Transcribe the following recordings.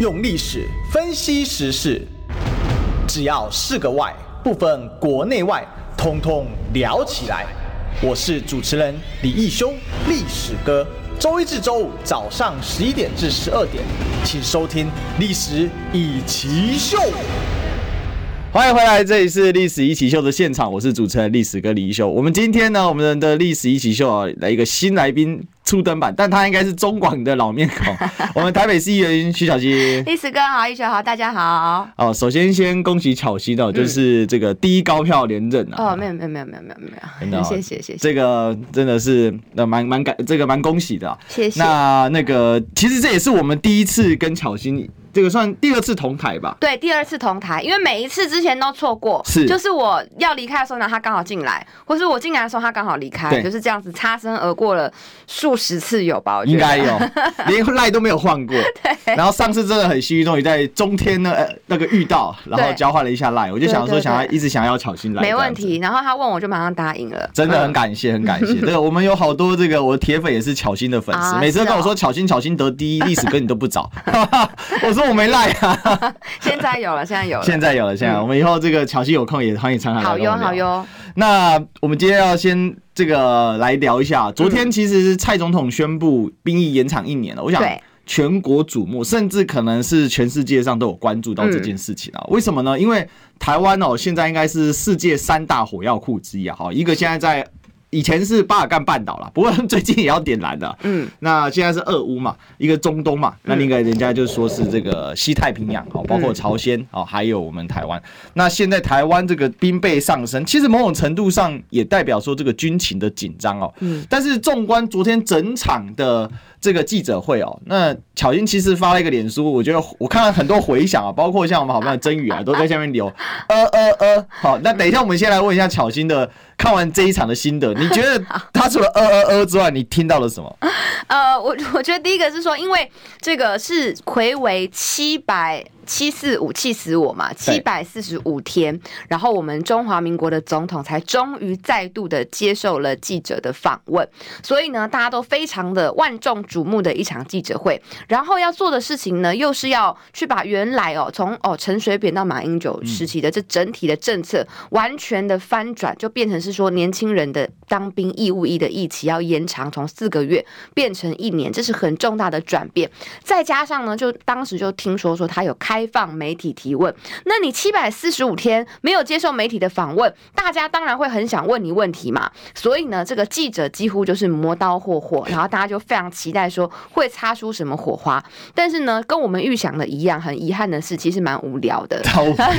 用历史分析时事，只要是个“外”，不分国内外，通通聊起来。我是主持人李义修，历史哥。周一至周五早上十一点至十二点，请收听《历史一起秀》。欢迎回来，这里是《历史一起秀》的现场，我是主持人历史哥李义修。我们今天呢，我们的《历史一起秀》啊，来一个新来宾。初登版，但他应该是中广的老面孔。我们台北市议员徐巧芯，历史哥好，一雪好，大家好。哦，首先先恭喜巧芯哦，就是这个第一高票连任啊。哦，没有没有没有没有没有没有，谢谢谢谢。这个真的是那蛮蛮感，这个蛮恭喜的。谢谢。那那个其实这也是我们第一次跟巧芯。这个算第二次同台吧？对，第二次同台，因为每一次之前都错过，是就是我要离开的时候呢，他刚好进来，或是我进来的时候他刚好离开，就是这样子擦身而过了数十次有吧？我觉得应该有，连赖都没有换过。对。然后上次真的很幸运，终于在中天呢那个遇到，然后交换了一下赖，我就想说想要一直想要巧心来，没问题。然后他问我就马上答应了，真的很感谢，很感谢。这个我们有好多这个我的铁粉也是巧心的粉丝，每次都跟我说巧心巧心得第一，历史哥你都不找，我说我没赖啊。现在有了，现在有了，现在有了，现在我们以后这个巧西有空也欢迎常常来。好哟，好哟。那我们今天要先这个来聊一下，昨天其实是蔡总统宣布兵役延长一年了。我想全国瞩目，甚至可能是全世界上都有关注到这件事情啊。为什么呢？因为台湾哦，现在应该是世界三大火药库之一啊。哈，一个现在在。以前是巴尔干半岛啦，不过最近也要点燃的。嗯，那现在是俄乌嘛，一个中东嘛，那另一个人家就说是这个西太平洋，哦，包括朝鲜哦，还有我们台湾。那现在台湾这个兵备上升，其实某种程度上也代表说这个军情的紧张哦。嗯，但是纵观昨天整场的这个记者会哦，那巧英其实发了一个脸书，我觉得我看了很多回响啊，包括像我们好朋友真宇啊，都在下面留 呃呃呃。好，那等一下我们先来问一下巧心的。看完这一场的心得，你觉得 他除了呃呃呃之外，你听到了什么？呃，我我觉得第一个是说，因为这个是魁为七百。七四五气死我嘛，七百四十五天，然后我们中华民国的总统才终于再度的接受了记者的访问，所以呢，大家都非常的万众瞩目的一场记者会。然后要做的事情呢，又是要去把原来哦，从哦陈水扁到马英九时期的这整体的政策完全的翻转，就变成是说年轻人的当兵义务役的役期要延长，从四个月变成一年，这是很重大的转变。再加上呢，就当时就听说说他有开。开放媒体提问，那你七百四十五天没有接受媒体的访问，大家当然会很想问你问题嘛。所以呢，这个记者几乎就是磨刀霍霍，然后大家就非常期待说会擦出什么火花。但是呢，跟我们预想的一样，很遗憾的是，其实蛮无聊的。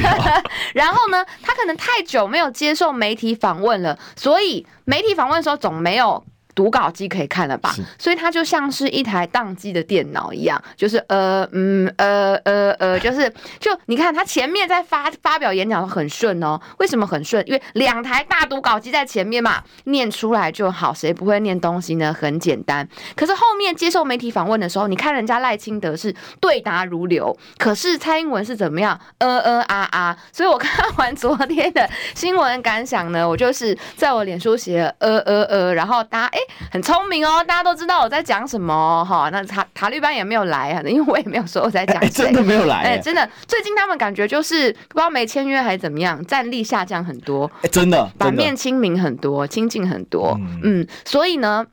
然后呢，他可能太久没有接受媒体访问了，所以媒体访问的时候总没有。读稿机可以看了吧？所以它就像是一台宕机的电脑一样，就是呃嗯呃呃呃，就是就你看他前面在发发表演讲很顺哦，为什么很顺？因为两台大读稿机在前面嘛，念出来就好，谁不会念东西呢？很简单。可是后面接受媒体访问的时候，你看人家赖清德是对答如流，可是蔡英文是怎么样？呃呃啊啊！所以我看完昨天的新闻感想呢，我就是在我脸书写呃呃呃，然后大家哎。很聪明哦，大家都知道我在讲什么哈。那塔塔利班也没有来啊，因为我也没有说我在讲谁，真的没有来。哎，真的，最近他们感觉就是不知道没签约还是怎么样，战力下降很多。哎，真的，版面亲民很多，亲近很多。嗯，所以呢。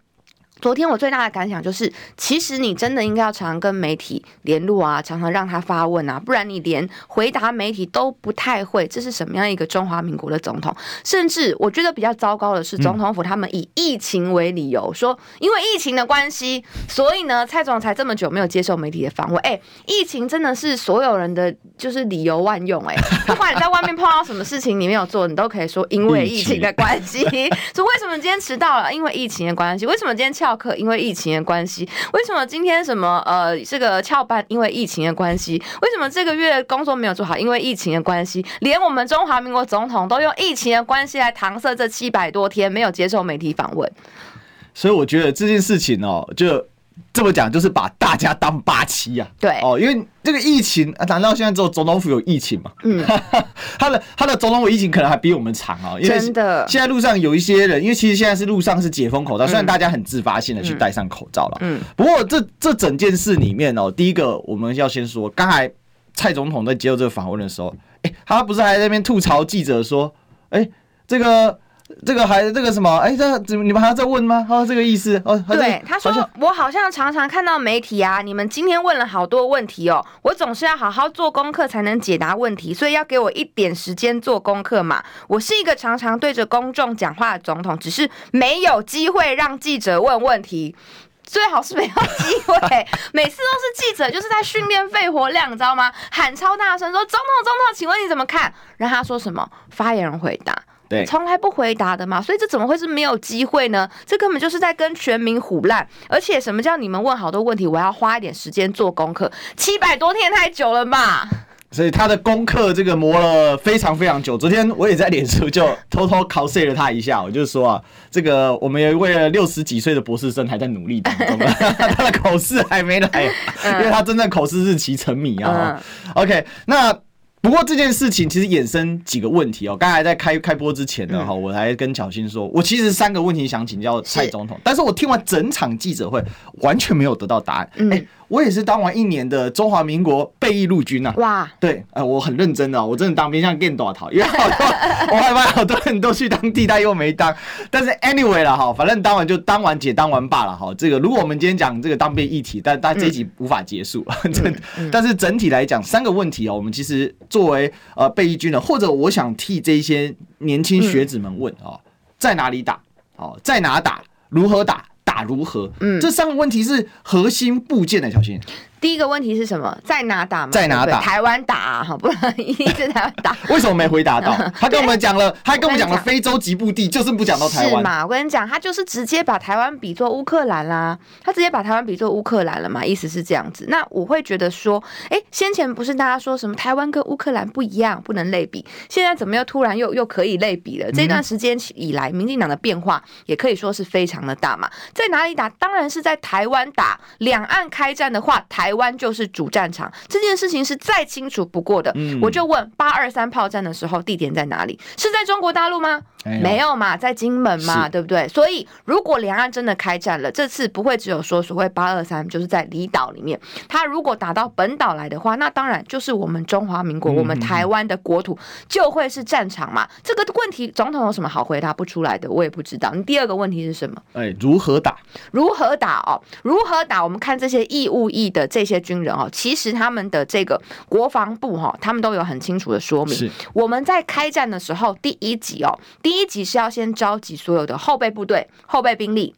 昨天我最大的感想就是，其实你真的应该要常常跟媒体联络啊，常常让他发问啊，不然你连回答媒体都不太会。这是什么样一个中华民国的总统？甚至我觉得比较糟糕的是，总统府他们以疫情为理由，说因为疫情的关系，所以呢，蔡总统才这么久没有接受媒体的访问。哎，疫情真的是所有人的就是理由万用。哎，不管你在外面碰到什么事情你没有做，你都可以说因为疫情的关系。说为什么今天迟到了？因为疫情的关系。为什么今天翘课，因为疫情的关系，为什么今天什么呃这个翘班？因为疫情的关系，为什么这个月工作没有做好？因为疫情的关系，连我们中华民国总统都用疫情的关系来搪塞这七百多天没有接受媒体访问。所以我觉得这件事情哦，就这么讲，就是把大家当八七啊。对哦，因为这个疫情啊，难道现在只有总统府有疫情吗？嗯，他的他的总统府疫情可能还比我们长啊。因为真的，现在路上有一些人，因为其实现在是路上是解封口罩，虽然大家很自发性的去戴上口罩了。嗯，不过这这整件事里面哦，第一个我们要先说，刚才蔡总统在接受这个访问的时候，哎，他不是还在那边吐槽记者说，哎，这个。这个还这个什么？哎，这你们还要再问吗？哦，这个意思哦。对，他说我好像常常看到媒体啊，你们今天问了好多问题哦，我总是要好好做功课才能解答问题，所以要给我一点时间做功课嘛。我是一个常常对着公众讲话的总统，只是没有机会让记者问问题，最好是没有机会。每次都是记者就是在训练肺活量，你知道吗？喊超大声说：“总统，总统，请问你怎么看？”然后他说什么？发言人回答。对，从来不回答的嘛，所以这怎么会是没有机会呢？这根本就是在跟全民唬烂。而且什么叫你们问好多问题，我要花一点时间做功课？七百多天太久了嘛。所以他的功课这个磨了非常非常久。昨天我也在脸书就偷偷考试了他一下，我就说啊，这个我们有一位六十几岁的博士生还在努力当中，他的口试还没来，因为他真正口试日期成谜啊。OK，那。不过这件事情其实衍生几个问题哦。刚才在开开播之前呢，哈，我还跟小新说，我其实三个问题想请教蔡总统，但是我听完整场记者会，完全没有得到答案。哎。我也是当完一年的中华民国备役陆军呐、啊。哇，对，呃，我很认真的，我真的当兵像电多逃，因为好多我害怕好多人都去当替代又没当。但是 anyway 了哈，反正当完就当完姐当完罢了哈。这个如果我们今天讲这个当兵议题，但但这一集无法结束。嗯、但是整体来讲，三个问题哦，我们其实作为呃备役军人，或者我想替这些年轻学子们问啊，在哪里打？哦，在哪打？如何打？打如何？嗯，这三个问题是核心部件的小芯。第一个问题是什么？在哪打吗？在哪打？台湾打，好，不然一定是台湾打。为什么没回答到？他跟我们讲了，他跟我们讲了非洲极部地，就是不讲到台湾。是嘛？我跟你讲，他就是直接把台湾比作乌克兰啦，他直接把台湾比作乌克兰了嘛？意思是这样子。那我会觉得说，哎，先前不是大家说什么台湾跟乌克兰不一样，不能类比，现在怎么又突然又又可以类比了？这段时间以来，民进党的变化也可以说是非常的大嘛。在哪里打？当然是在台湾打。两岸开战的话，台湾就是主。战场这件事情是再清楚不过的，嗯、我就问八二三炮战的时候地点在哪里？是在中国大陆吗？哎、没有嘛，在金门嘛，对不对？所以如果两岸真的开战了，这次不会只有说所谓八二三，就是在离岛里面。他如果打到本岛来的话，那当然就是我们中华民国，嗯、我们台湾的国土就会是战场嘛。这个问题总统有什么好回答不出来的？我也不知道。你第二个问题是什么？哎，如何打？如何打哦？如何打？我们看这些义务役的这些军人哦。其实他们的这个国防部哈，他们都有很清楚的说明。是我们在开战的时候，第一集哦，第一一级是要先召集所有的后备部队、后备兵力。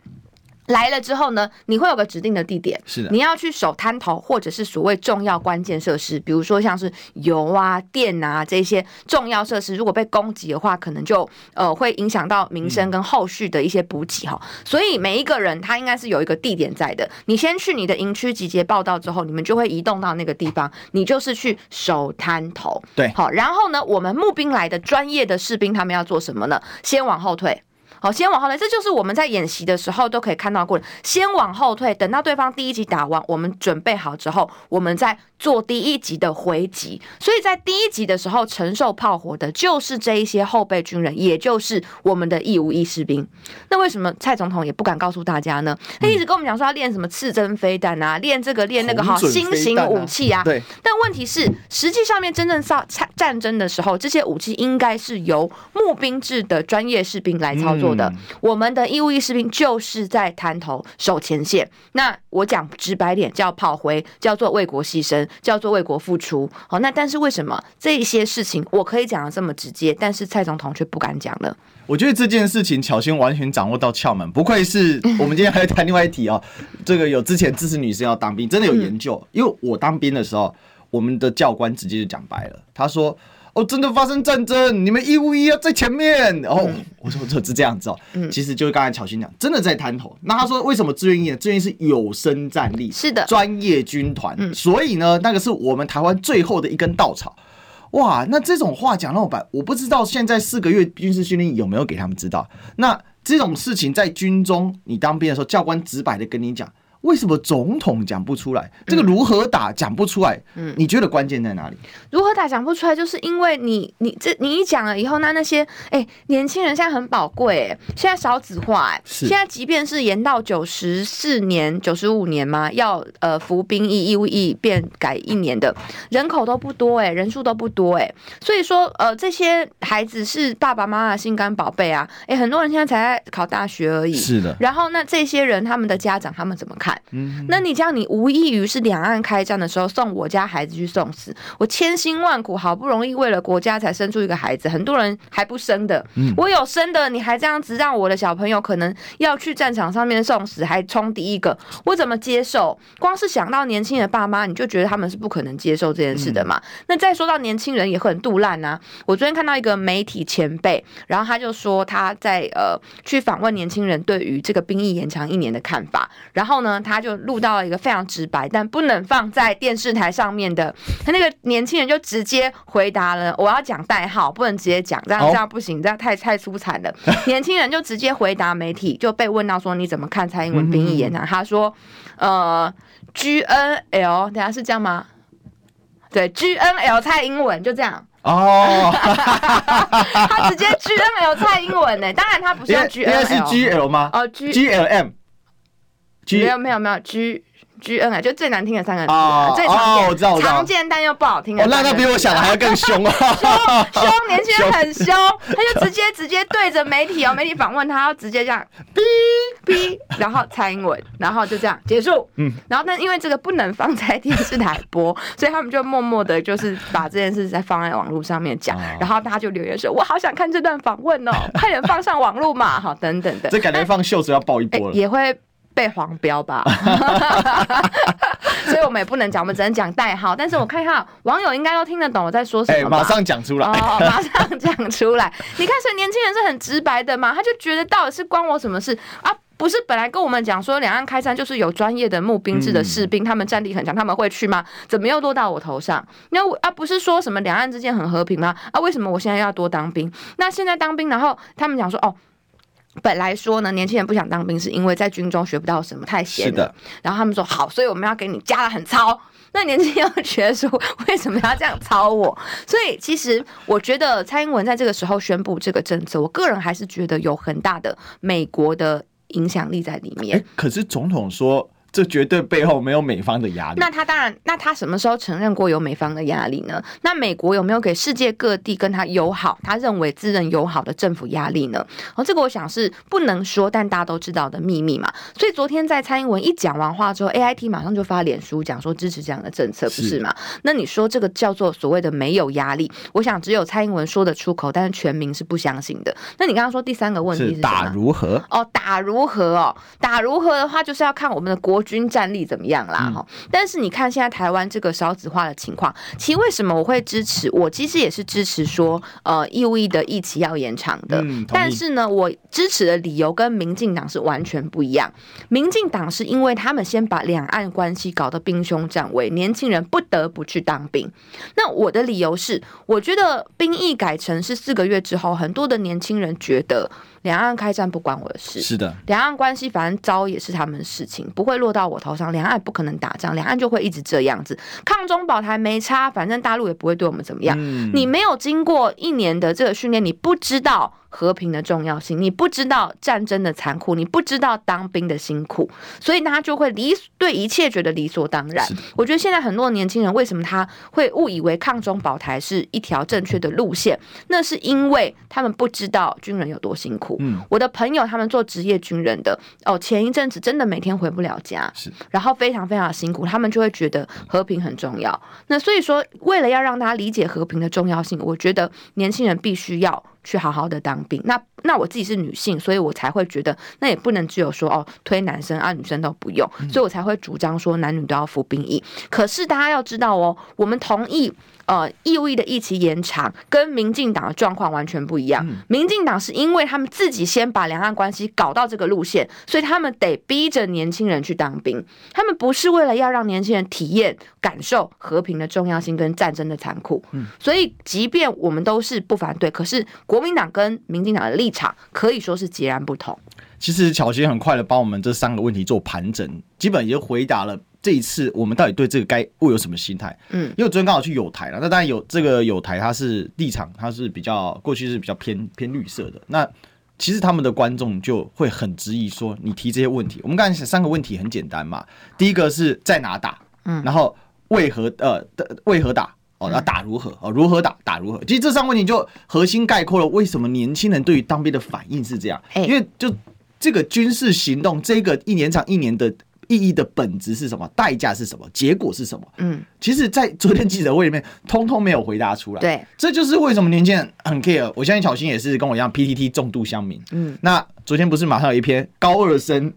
来了之后呢，你会有个指定的地点，是的，你要去守滩头或者是所谓重要关键设施，比如说像是油啊、电啊这些重要设施，如果被攻击的话，可能就呃会影响到民生跟后续的一些补给哈。嗯、所以每一个人他应该是有一个地点在的。你先去你的营区集结报道之后，你们就会移动到那个地方，你就是去守滩头。对，好，然后呢，我们募兵来的专业的士兵他们要做什么呢？先往后退。好，先往后退，这就是我们在演习的时候都可以看到过的。先往后退，等到对方第一集打完，我们准备好之后，我们再做第一集的回击。所以在第一集的时候承受炮火的就是这一些后备军人，也就是我们的义务役士兵。那为什么蔡总统也不敢告诉大家呢？他一直跟我们讲说要练什么刺针飞弹啊，练这个练那个哈新型武器啊。对。但问题是，实际上面真正上战战争的时候，这些武器应该是由募兵制的专业士兵来操作。的，我们的义务役士兵就是在滩头守前线。那我讲直白点，叫炮灰，叫做为国牺牲，叫做为国付出。好，那但是为什么这一些事情我可以讲的这么直接，但是蔡总统却不敢讲呢？我觉得这件事情巧芯完全掌握到窍门，不愧是 我们今天还要谈另外一题哦。这个有之前支持女生要当兵，真的有研究。因为我当兵的时候，我们的教官直接就讲白了，他说。哦，真的发生战争，你们义务一要在前面。哦，嗯、我说这是这样子哦，嗯、其实就是刚才巧芯讲，真的在滩头。那他说为什么志愿役呢？志愿役是有生战力，是的，专业军团，嗯、所以呢，那个是我们台湾最后的一根稻草。哇，那这种话讲那么白，我不知道现在四个月军事训练有没有给他们知道。那这种事情在军中，你当兵的时候，教官直白的跟你讲。为什么总统讲不出来？这个如何打讲不出来？嗯，你觉得关键在哪里？如何打讲不出来，就是因为你你这你一讲了以后，那那些哎、欸、年轻人现在很宝贵哎，现在少子化哎，现在即便是延到九十四年、九十五年嘛，要呃服兵役义务役变改一年的人口都不多哎，人数都不多哎，所以说呃这些孩子是爸爸妈妈的心肝宝贝啊哎，很多人现在才在考大学而已，是的。然后那这些人他们的家长他们怎么看？嗯，那你这样，你无异于是两岸开战的时候送我家孩子去送死。我千辛万苦，好不容易为了国家才生出一个孩子，很多人还不生的。嗯，我有生的，你还这样子让我的小朋友可能要去战场上面送死，还冲第一个，我怎么接受？光是想到年轻的爸妈，你就觉得他们是不可能接受这件事的嘛？那再说到年轻人也很肚烂啊。我昨天看到一个媒体前辈，然后他就说他在呃去访问年轻人对于这个兵役延长一年的看法，然后呢，他就录到了一个非常直白，但不能放在电视台上面的。他那个年轻人就直接回答了：“我要讲代号，不能直接讲，这样这样不行，这样太太粗残了。”年轻人就直接回答媒体，就被问到说：“你怎么看蔡英文兵役延长？”他说：“呃，G N L，等下是这样吗？对，G N L 蔡英文就这样。”哦，他直接 G N L 蔡英文呢？当然他不是 G N L，是 G L 吗？哦 G L M。没有没有没有 G G N 啊，就最难听的三个字，啊，最常见，常见但又不好听的。那他比我想的还要更凶 啊！凶 凶，年轻人很凶，他就直接直接对着媒体哦，媒体访问他，要直接这样哔哔，然后蔡英文，然后就这样结束。嗯，然后但因为这个不能放在电视台播，所以他们就默默的，就是把这件事再放在网络上面讲，然后大家就留言说：“我好想看这段访问哦，快点放上网络嘛！”好，等等等。这感觉放秀子要爆一波了，也会。被黄标吧，所以我们也不能讲，我们只能讲代号。但是我看一下网友应该都听得懂我在说什么吧？马上讲出来，哦，马上讲出来。你看，所以年轻人是很直白的嘛，他就觉得到底是关我什么事啊？不是本来跟我们讲说两岸开战就是有专业的募兵制的士兵，他们战力很强，他们会去吗？怎么又落到我头上？那啊，不是说什么两岸之间很和平吗？啊，为什么我现在要多当兵？那现在当兵，然后他们讲说哦。本来说呢，年轻人不想当兵，是因为在军中学不到什么，太闲的。然后他们说好，所以我们要给你加了很操。那年轻人觉得说，为什么要这样操我？所以其实我觉得蔡英文在这个时候宣布这个政策，我个人还是觉得有很大的美国的影响力在里面。可是总统说。这绝对背后没有美方的压力。那他当然，那他什么时候承认过有美方的压力呢？那美国有没有给世界各地跟他友好、他认为自认友好的政府压力呢？哦，这个我想是不能说，但大家都知道的秘密嘛。所以昨天在蔡英文一讲完话之后，AIT 马上就发脸书讲说支持这样的政策，不是吗？是。那你说这个叫做所谓的没有压力？我想只有蔡英文说得出口，但是全民是不相信的。那你刚刚说第三个问题是？打如何？哦，打如何？哦，打如何的话，就是要看我们的国。军战力怎么样啦？哈、嗯，但是你看现在台湾这个少子化的情况，其实为什么我会支持？我其实也是支持说，呃，义务役的役期要延长的。嗯，但是呢，我支持的理由跟民进党是完全不一样。民进党是因为他们先把两岸关系搞得兵凶战危，年轻人不得不去当兵。那我的理由是，我觉得兵役改成是四个月之后，很多的年轻人觉得。两岸开战不关我的事，是的。两岸关系反正糟也是他们的事情，不会落到我头上。两岸不可能打仗，两岸就会一直这样子，抗中保台没差，反正大陆也不会对我们怎么样。嗯。你没有经过一年的这个训练，你不知道。和平的重要性，你不知道战争的残酷，你不知道当兵的辛苦，所以他就会理对一切觉得理所当然。我觉得现在很多年轻人为什么他会误以为抗中保台是一条正确的路线？那是因为他们不知道军人有多辛苦。嗯，我的朋友他们做职业军人的哦，前一阵子真的每天回不了家，是，然后非常非常辛苦，他们就会觉得和平很重要。那所以说，为了要让大家理解和平的重要性，我觉得年轻人必须要。去好好的当兵，那那我自己是女性，所以我才会觉得那也不能只有说哦推男生啊，女生都不用，所以我才会主张说男女都要服兵役。可是大家要知道哦，我们同意呃义务役的役期延长，跟民进党的状况完全不一样。民进党是因为他们自己先把两岸关系搞到这个路线，所以他们得逼着年轻人去当兵。他们不是为了要让年轻人体验、感受和平的重要性跟战争的残酷。所以即便我们都是不反对，可是国民党跟民进党的立场可以说是截然不同。其实巧芯很快的帮我们这三个问题做盘整，基本也就回答了这一次我们到底对这个该会有什么心态。嗯，因为我昨天刚好去友台了，那当然有这个友台，它是立场，它是比较过去是比较偏偏绿色的。那其实他们的观众就会很质疑说，你提这些问题，我们刚才三个问题很简单嘛，第一个是在哪打，嗯，然后为何呃的为何打哦，那打如何哦，如何打打如何？其实这三个问题就核心概括了为什么年轻人对于当兵的反应是这样，因为就。这个军事行动，这个一年长一年的意义的本质是什么？代价是什么？结果是什么？嗯，其实，在昨天记者会里面，通通没有回答出来。对，这就是为什么年轻人很 care。我相信小新也是跟我一样，PTT 重度乡民。嗯，那昨天不是马上有一篇高二生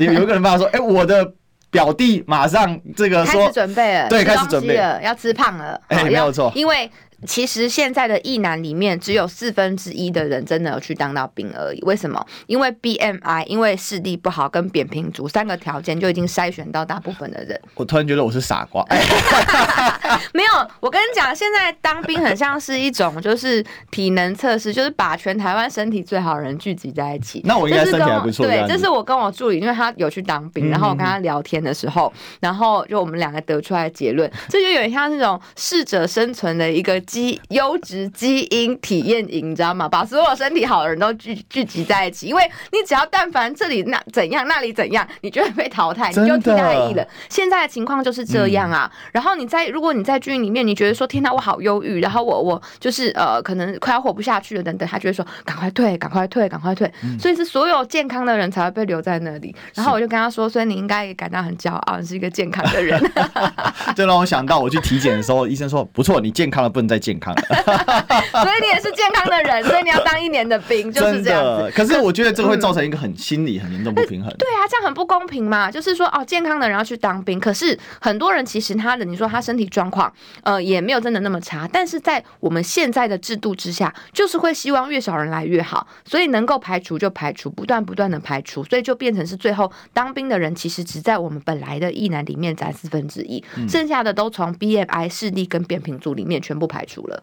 有有一个人发说，哎，我的表弟马上这个说开始准备了，对，开始准备了，要吃胖了。哎，没有错，因为。其实现在的役男里面，只有四分之一的人真的有去当到兵而已。为什么？因为 BMI，因为视力不好跟扁平足三个条件就已经筛选到大部分的人。我突然觉得我是傻瓜。没有，我跟你讲，现在当兵很像是一种就是体能测试，就是把全台湾身体最好的人聚集在一起。那我应该身体还不错。对，这是我跟我助理，因为他有去当兵，然后我跟他聊天的时候，然后就我们两个得出来的结论，这就有点像那种适者生存的一个。基优质基因体验营，你知道吗？把所有身体好的人都聚聚集在一起，因为你只要但凡这里那怎样，那里怎样，你就会被淘汰，你就替代役了。现在的情况就是这样啊。嗯、然后你在如果你在军营里面，你觉得说天哪，我好忧郁，然后我我就是呃，可能快要活不下去了等等，他就会说赶快退，赶快退，赶快退。嗯、所以是所有健康的人才会被留在那里。然后我就跟他说，所以你应该也感到很骄傲，你是一个健康的人。这让我想到我去体检的时候，医生说不错，你健康了，不能再健康。所以你也是健康的人，所以你要当一年的兵，就是这样子。可是我觉得这个会造成一个很心理很严重不平衡。对啊，这样很不公平嘛。就是说，哦，健康的人要去当兵，可是很多人其实他的，你说他身体状况，呃，也没有真的那么差。但是在我们现在的制度之下，就是会希望越少人来越好，所以能够排除就排除，不断不断的排除，所以就变成是最后当兵的人其实只在我们本来的役男里面占四分之一，剩下的都从 BMI 视力跟扁平足里面全部排除了。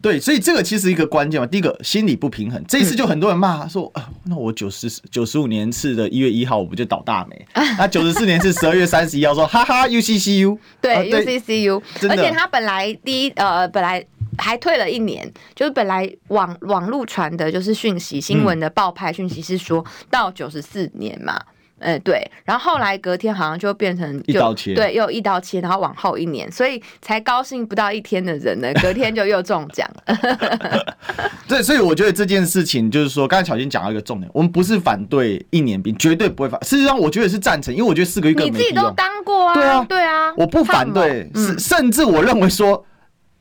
对，所以这个其实一个关键嘛。第一个心理不平衡，这一次就很多人骂说啊，那我九十九十五年次的一月一号我不就倒大霉？那九十四年是十二月三十一号说哈哈 UCCU 对 UCCU，而且他本来第一呃本来还退了一年，就是本来网网路传的就是讯息新闻的报派讯息是说到九十四年嘛。嗯，对，然后后来隔天好像就变成就一刀切，对，又一刀切，然后往后一年，所以才高兴不到一天的人呢，隔天就又中奖了。对，所以我觉得这件事情就是说，刚才巧芯讲到一个重点，我们不是反对一年兵，绝对不会反。事实上，我觉得是赞成，因为我觉得四个月你自己都当过啊，对啊，对啊，我不反对，甚至我认为说。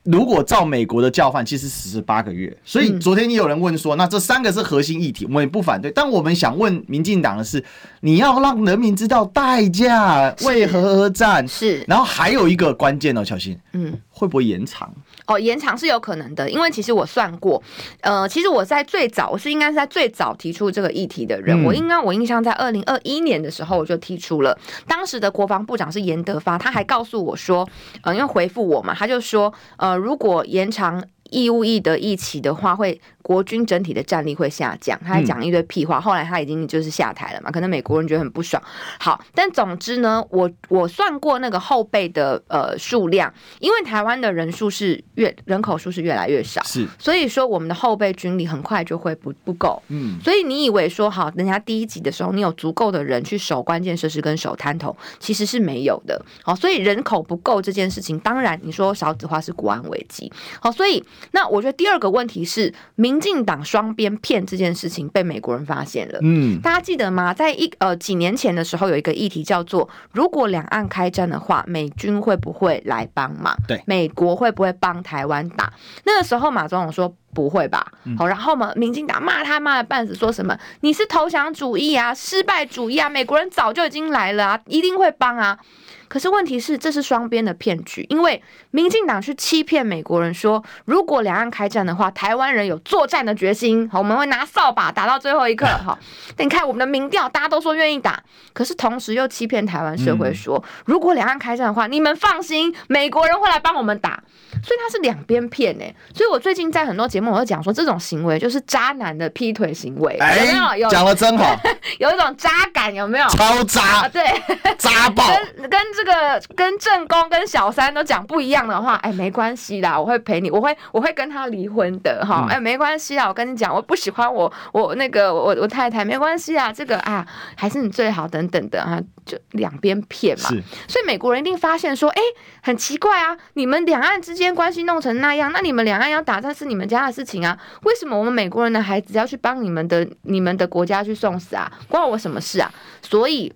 如果照美国的教范，其实十八个月。所以昨天也有人问说，那这三个是核心议题，我们也不反对。但我们想问民进党的是，你要让人民知道代价为何而战。是，然后还有一个关键哦，小心，嗯，会不会延长？哦，延长是有可能的，因为其实我算过，呃，其实我在最早，我是应该是在最早提出这个议题的人。嗯、我应该我印象在二零二一年的时候我就提出了，当时的国防部长是严德发，他还告诉我说，呃，因为回复我嘛，他就说，呃，如果延长义务役的役期的话，会。国军整体的战力会下降，他还讲一堆屁话。后来他已经就是下台了嘛，可能美国人觉得很不爽。好，但总之呢，我我算过那个后备的呃数量，因为台湾的人数是越人口数是越来越少，是，所以说我们的后备军力很快就会不不够。嗯，所以你以为说好，人家第一集的时候你有足够的人去守关键设施跟守滩头，其实是没有的。好，所以人口不够这件事情，当然你说少子化是国安危机。好，所以那我觉得第二个问题是民进党双边骗这件事情被美国人发现了。嗯，大家记得吗？在一呃几年前的时候，有一个议题叫做：如果两岸开战的话，美军会不会来帮忙？对，美国会不会帮台湾打？那个时候，马总统说不会吧。好，然后嘛，民进党骂他骂的半死，说什么你是投降主义啊，失败主义啊，美国人早就已经来了啊，一定会帮啊。可是问题是，这是双边的骗局，因为民进党去欺骗美国人说，如果两岸开战的话，台湾人有作战的决心，好，我们会拿扫把打到最后一刻，哈。但你看我们的民调，大家都说愿意打，可是同时又欺骗台湾社会说，如果两岸开战的话，你们放心，美国人会来帮我们打。所以他是两边骗呢，所以我最近在很多节目我都讲说，这种行为就是渣男的劈腿行为，有没有？讲的真好，有一种渣感，有没有？超渣，对，渣爆。跟跟这个跟正宫跟小三都讲不一样的话，哎，没关系啦，我会陪你，我会我会跟他离婚的哈，哎，没关系啦，我跟你讲，我不喜欢我我那个我我太太，没关系啊，这个啊还是你最好等等的啊，就两边骗嘛。是，所以美国人一定发现说，哎，很奇怪啊，你们两岸之间。关系弄成那样，那你们两岸要打仗是你们家的事情啊？为什么我们美国人的孩子要去帮你们的、你们的国家去送死啊？关我什么事啊？所以。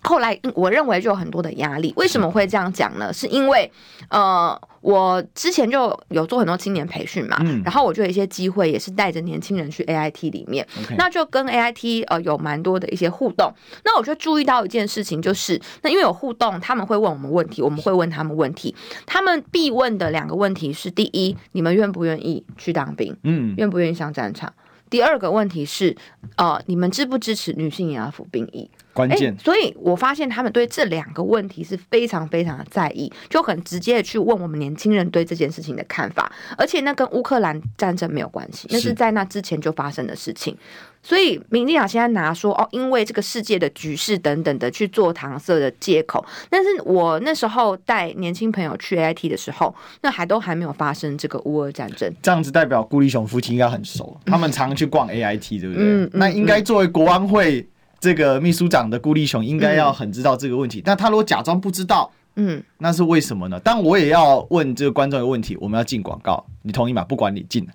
后来我认为就有很多的压力，为什么会这样讲呢？是因为呃，我之前就有做很多青年培训嘛，嗯、然后我就有一些机会，也是带着年轻人去 AIT 里面.那就跟 AIT 呃有蛮多的一些互动。那我就注意到一件事情，就是那因为有互动，他们会问我们问题，我们会问他们问题。他们必问的两个问题是：第一，你们愿不愿意去当兵？嗯，愿不愿意上战场？第二个问题是，呃，你们支不支持女性也要服兵役？关键，所以我发现他们对这两个问题是非常非常的在意，就很直接的去问我们年轻人对这件事情的看法，而且那跟乌克兰战争没有关系，那是在那之前就发生的事情。所以民进党现在拿说哦，因为这个世界的局势等等的去做搪塞的借口，但是我那时候带年轻朋友去 AIT 的时候，那还都还没有发生这个乌俄战争。这样子代表顾立雄夫妻应该很熟，他们常去逛 AIT，对不对？嗯嗯、那应该作为国安会。这个秘书长的顾立雄应该要很知道这个问题，嗯、但他如果假装不知道，嗯，那是为什么呢？但我也要问这个观众一个问题，我们要进广告，你同意吗？不管你进，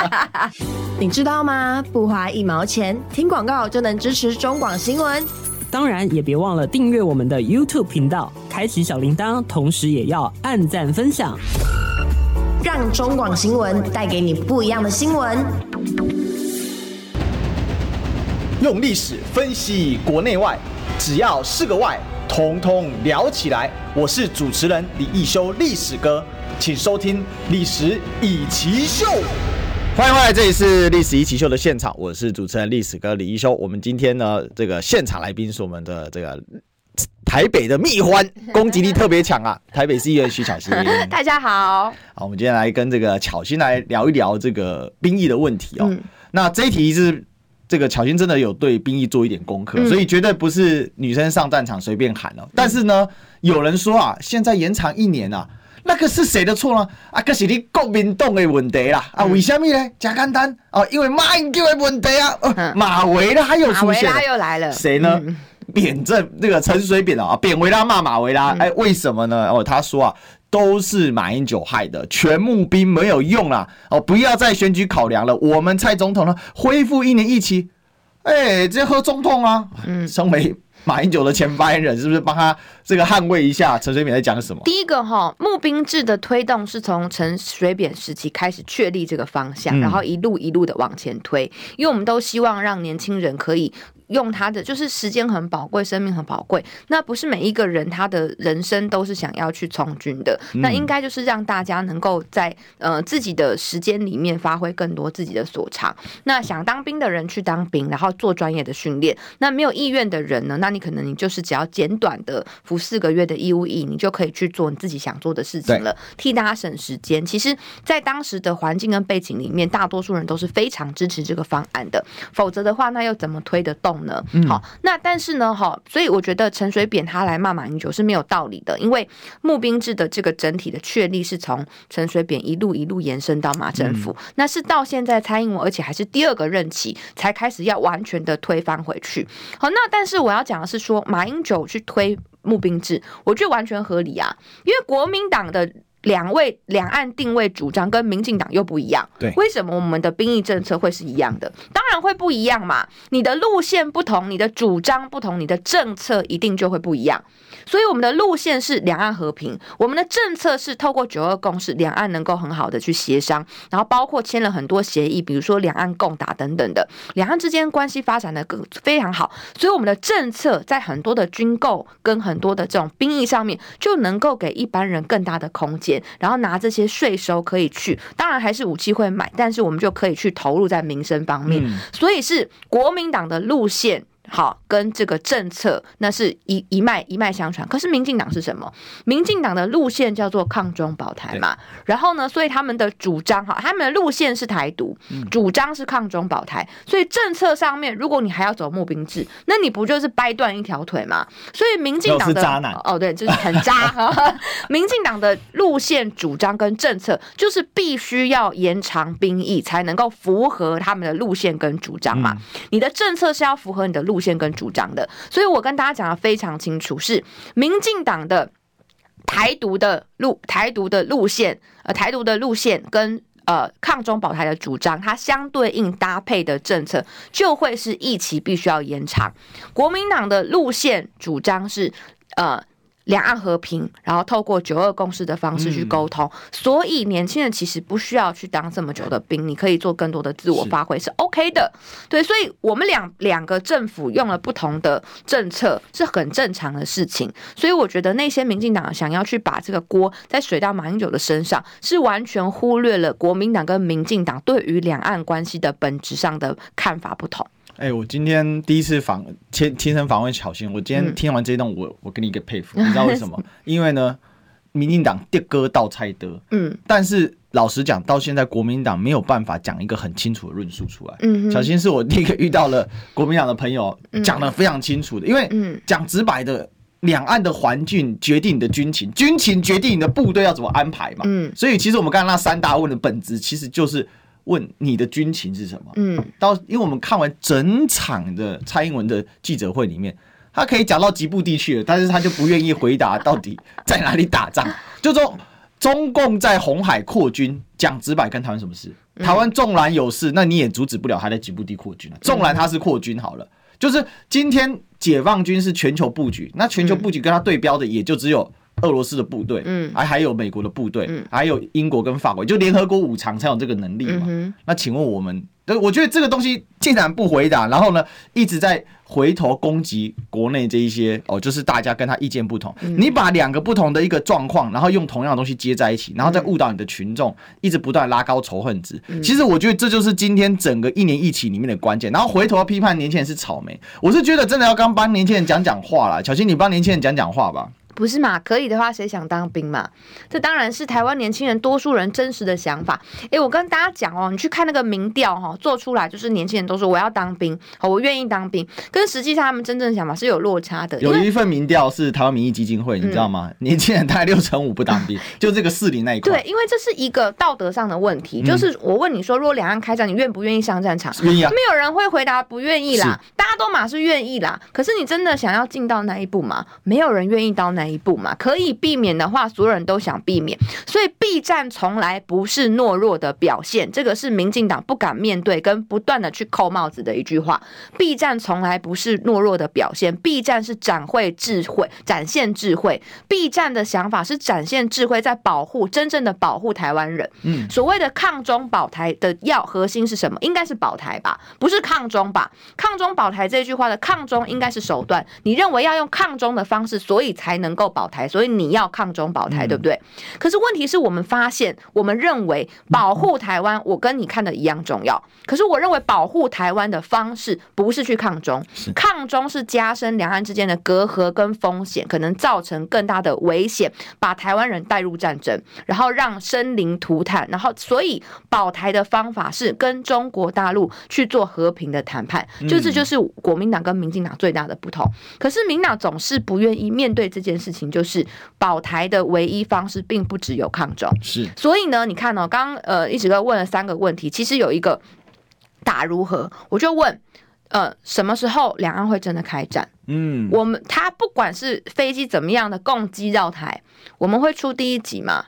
你知道吗？不花一毛钱，听广告就能支持中广新闻。当然也别忘了订阅我们的 YouTube 频道，开启小铃铛，同时也要按赞分享，让中广新闻带给你不一样的新闻。用历史分析国内外，只要是个“外”，统统聊起来。我是主持人李易修，历史哥，请收听《历史易起秀》。欢迎回来，这里是《历史一奇秀》的现场，我是主持人历史哥李易修。我们今天呢，这个现场来宾是我们的这个台北的蜜獾，攻击力特别强啊！台北市议员徐巧芯，大家好。好，我们今天来跟这个巧芯来聊一聊这个兵役的问题哦。嗯、那这一题是。这个巧心真的有对兵役做一点功课，嗯、所以绝对不是女生上战场随便喊了。嗯、但是呢，有人说啊，现在延长一年啊，那个是谁的错呢？啊，可是你国民党的问题啦。啊，为什么呢？加简单哦，因为马英九的问题啊。呃、马维拉又出现了，马维拉又来了。谁呢？扁政那个陈水扁啊，扁维拉骂马维拉。哎，为什么呢？哦，他说啊。都是马英九害的，全募兵没有用啦！哦，不要再选举考量了。我们蔡总统呢，恢复一年一期，哎、欸，这喝中痛啊！嗯，身为马英九的前发言人，是不是帮他这个捍卫一下？陈水扁在讲什么？第一个哈，募兵制的推动是从陈水扁时期开始确立这个方向，嗯、然后一路一路的往前推，因为我们都希望让年轻人可以。用他的就是时间很宝贵，生命很宝贵。那不是每一个人他的人生都是想要去从军的。嗯、那应该就是让大家能够在呃自己的时间里面发挥更多自己的所长。那想当兵的人去当兵，然后做专业的训练。那没有意愿的人呢？那你可能你就是只要简短的服四个月的义务役，你就可以去做你自己想做的事情了，替大家省时间。其实，在当时的环境跟背景里面，大多数人都是非常支持这个方案的。否则的话，那又怎么推得动？呢，好，那但是呢，哈，所以我觉得陈水扁他来骂马英九是没有道理的，因为募兵制的这个整体的确立是从陈水扁一路一路延伸到马政府，嗯、那是到现在蔡英文，而且还是第二个任期才开始要完全的推翻回去。好，那但是我要讲的是说，马英九去推募兵制，我觉得完全合理啊，因为国民党的。两位两岸定位主张跟民进党又不一样，对，为什么我们的兵役政策会是一样的？当然会不一样嘛，你的路线不同，你的主张不同，你的政策一定就会不一样。所以我们的路线是两岸和平，我们的政策是透过九二共识，两岸能够很好的去协商，然后包括签了很多协议，比如说两岸共打等等的，两岸之间关系发展的更非常好。所以我们的政策在很多的军购跟很多的这种兵役上面，就能够给一般人更大的空间。然后拿这些税收可以去，当然还是武器会买，但是我们就可以去投入在民生方面，所以是国民党的路线。好，跟这个政策那是一一脉一脉相传。可是民进党是什么？民进党的路线叫做抗中保台嘛。然后呢，所以他们的主张哈，他们的路线是台独，主张是抗中保台。所以政策上面，如果你还要走募兵制，那你不就是掰断一条腿吗？所以民进党的渣男哦，对，就是很渣哈。民进党的路线主张跟政策，就是必须要延长兵役，才能够符合他们的路线跟主张嘛。你的政策是要符合你的路线跟主张的，所以我跟大家讲的非常清楚，是民进党的台独的路，台独的路线，呃，台独的路线跟呃抗中保台的主张，它相对应搭配的政策就会是役期必须要延长。国民党的路线主张是呃。两岸和平，然后透过九二共识的方式去沟通，嗯、所以年轻人其实不需要去当这么久的兵，你可以做更多的自我发挥是，OK 的。对，所以我们两两个政府用了不同的政策是很正常的事情。所以我觉得那些民进党想要去把这个锅再水到马英九的身上，是完全忽略了国民党跟民进党对于两岸关系的本质上的看法不同。哎、欸，我今天第一次访亲亲身访问巧芯，我今天听完这一段，我我给你一个佩服，嗯、你知道为什么？因为呢，民进党的哥倒菜的，嗯，但是老实讲，到现在国民党没有办法讲一个很清楚的论述出来。嗯，巧芯是我第一个遇到了国民党的朋友，讲得非常清楚的，因为讲直白的，两岸的环境决定你的军情，军情决定你的部队要怎么安排嘛。嗯，所以其实我们刚刚那三大问的本质，其实就是。问你的军情是什么？嗯，到因为我们看完整场的蔡英文的记者会里面，他可以讲到吉布地去了，但是他就不愿意回答到底在哪里打仗。就说中共在红海扩军，讲直白跟台湾什么事？台湾纵然有事，那你也阻止不了他在吉布地扩军啊。纵然他是扩军好了，就是今天解放军是全球布局，那全球布局跟他对标的也就只有。俄罗斯的部队，嗯，还还有美国的部队，嗯，还有英国跟法国，就联合国五常才有这个能力嘛。嗯、那请问我们，对，我觉得这个东西竟然不回答，然后呢，一直在回头攻击国内这一些哦，就是大家跟他意见不同。嗯、你把两个不同的一个状况，然后用同样的东西接在一起，然后再误导你的群众，一直不断拉高仇恨值。嗯、其实我觉得这就是今天整个一年一起里面的关键。然后回头要批判年轻人是草莓，我是觉得真的要刚帮年轻人讲讲话啦。小新，你帮年轻人讲讲话吧。不是嘛？可以的话，谁想当兵嘛？这当然是台湾年轻人多数人真实的想法。哎，我跟大家讲哦，你去看那个民调哈，做出来就是年轻人都说我要当兵，好，我愿意当兵，跟实际上他们真正的想法是有落差的。有一份民调是台湾民意基金会，你知道吗？嗯、年轻人大概六成五不当兵，就这个士林那一块。对，因为这是一个道德上的问题。就是我问你说，如果两岸开战，你愿不愿意上战场？愿意啊。没有人会回答不愿意啦，大家都马是愿意啦。可是你真的想要进到那一步吗？没有人愿意到那一步嘛？可以。避免的话，所有人都想避免，所以避战从来不是懦弱的表现，这个是民进党不敢面对跟不断的去扣帽子的一句话。避战从来不是懦弱的表现，避战是展会智慧，展现智慧。避战的想法是展现智慧，在保护真正的保护台湾人。嗯，所谓的抗中保台的要核心是什么？应该是保台吧，不是抗中吧？抗中保台这句话的抗中应该是手段。你认为要用抗中的方式，所以才能够保台，所以你。要抗中保台，对不对？嗯、可是问题是我们发现，我们认为保护台湾，我跟你看的一样重要。可是我认为保护台湾的方式不是去抗中，抗中是加深两岸之间的隔阂跟风险，可能造成更大的危险，把台湾人带入战争，然后让生灵涂炭。然后，所以保台的方法是跟中国大陆去做和平的谈判，嗯、就是就是国民党跟民进党最大的不同。可是民党总是不愿意面对这件事情，就是。保台的唯一方式并不只有抗中，是，所以呢，你看哦，刚刚呃一直都问了三个问题，其实有一个打如何，我就问，呃，什么时候两岸会真的开战？嗯，我们他不管是飞机怎么样的共机绕台，我们会出第一集吗？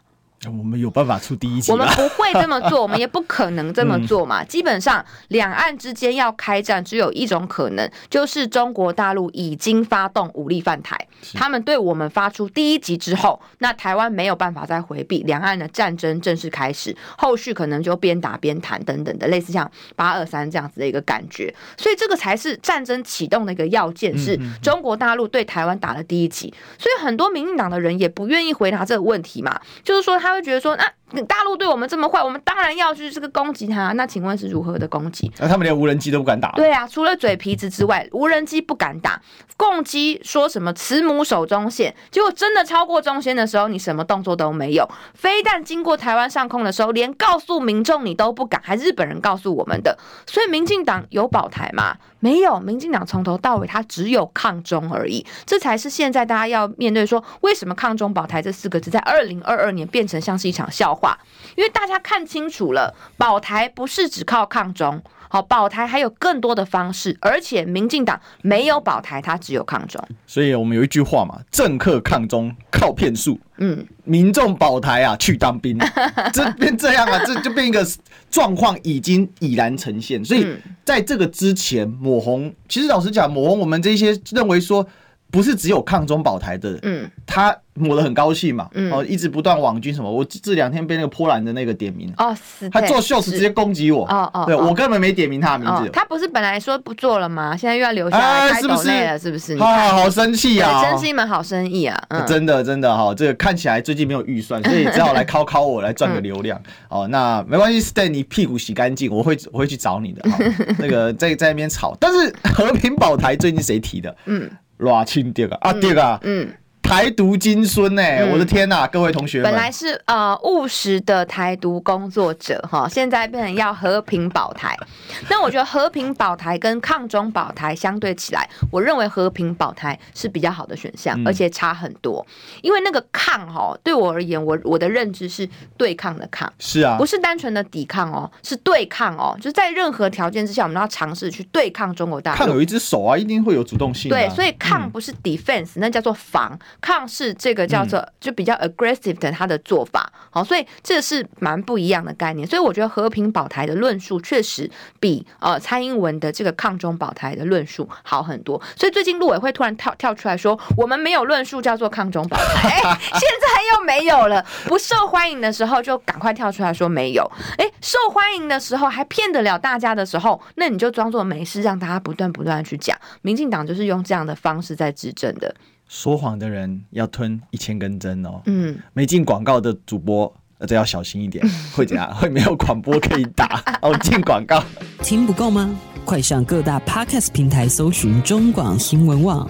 我们有办法出第一集？我们不会这么做，我们也不可能这么做嘛。基本上，两岸之间要开战，只有一种可能，就是中国大陆已经发动武力犯台。他们对我们发出第一集之后，那台湾没有办法再回避，两岸的战争正式开始，后续可能就边打边谈等等的，类似像八二三这样子的一个感觉。所以这个才是战争启动的一个要件，是中国大陆对台湾打了第一集。所以很多民进党的人也不愿意回答这个问题嘛，就是说他。他会觉得说，那大陆对我们这么坏，我们当然要去这个攻击他。那请问是如何的攻击？那他们连无人机都不敢打。对啊，除了嘴皮子之外，无人机不敢打。共击说什么“慈母手中线”，结果真的超过中线的时候，你什么动作都没有。非但经过台湾上空的时候，连告诉民众你都不敢，还是日本人告诉我们的。所以民进党有保台吗？没有，民进党从头到尾他只有抗中而已。这才是现在大家要面对说，为什么“抗中保台”这四个字在二零二二年变成像是一场笑话？因为大家看清楚了，保台不是只靠抗中，好，保台还有更多的方式，而且民进党没有保台，他只有抗中。所以我们有一句话嘛，政客抗中靠骗术，嗯，民众保台啊去当兵，这变这样啊，这就变一个状况已经已然呈现。所以在这个之前抹红，其实老实讲，抹红我们这些认为说。不是只有抗中保台的，嗯，他抹得很高兴嘛，嗯，哦，一直不断网军什么，我这两天被那个波兰的那个点名，哦，他做秀是。直接攻击我，哦哦，对我根本没点名他的名字，他不是本来说不做了吗？现在又要留下来开抖内了，是？不是？啊，好生气啊，真是一门好生意啊，真的真的哈，这个看起来最近没有预算，所以只好来考考我来赚个流量，哦，那没关系，Stan 你屁股洗干净，我会我会去找你的，那个在在那边吵，但是和平保台最近谁提的？嗯。偌清德啊，啊德啊，嗯。台独金孙呢？我的天呐，各位同学们，本来是呃务实的台独工作者哈，现在变成要和平保台。那我觉得和平保台跟抗中保台相对起来，我认为和平保台是比较好的选项，而且差很多。因为那个抗哈，对我而言，我我的认知是对抗的抗，是啊，不是单纯的抵抗哦，是对抗哦，就是在任何条件之下，我们都要尝试去对抗中国大陆。抗有一只手啊，一定会有主动性。对，所以抗不是 defense，那叫做防。抗是这个叫做就比较 aggressive 的他的做法，好，所以这是蛮不一样的概念。所以我觉得和平保台的论述确实比呃蔡英文的这个抗中保台的论述好很多。所以最近陆委会突然跳跳出来说，我们没有论述叫做抗中保台，哎，现在又没有了。不受欢迎的时候就赶快跳出来说没有，哎，受欢迎的时候还骗得了大家的时候，那你就装作没事，让大家不断不断去讲。民进党就是用这样的方式在执政的。说谎的人要吞一千根针哦。嗯，没进广告的主播，这要小心一点，会怎样？会没有广播可以打哦。进广告，听不够吗？快上各大 Podcast 平台搜寻中广新闻网，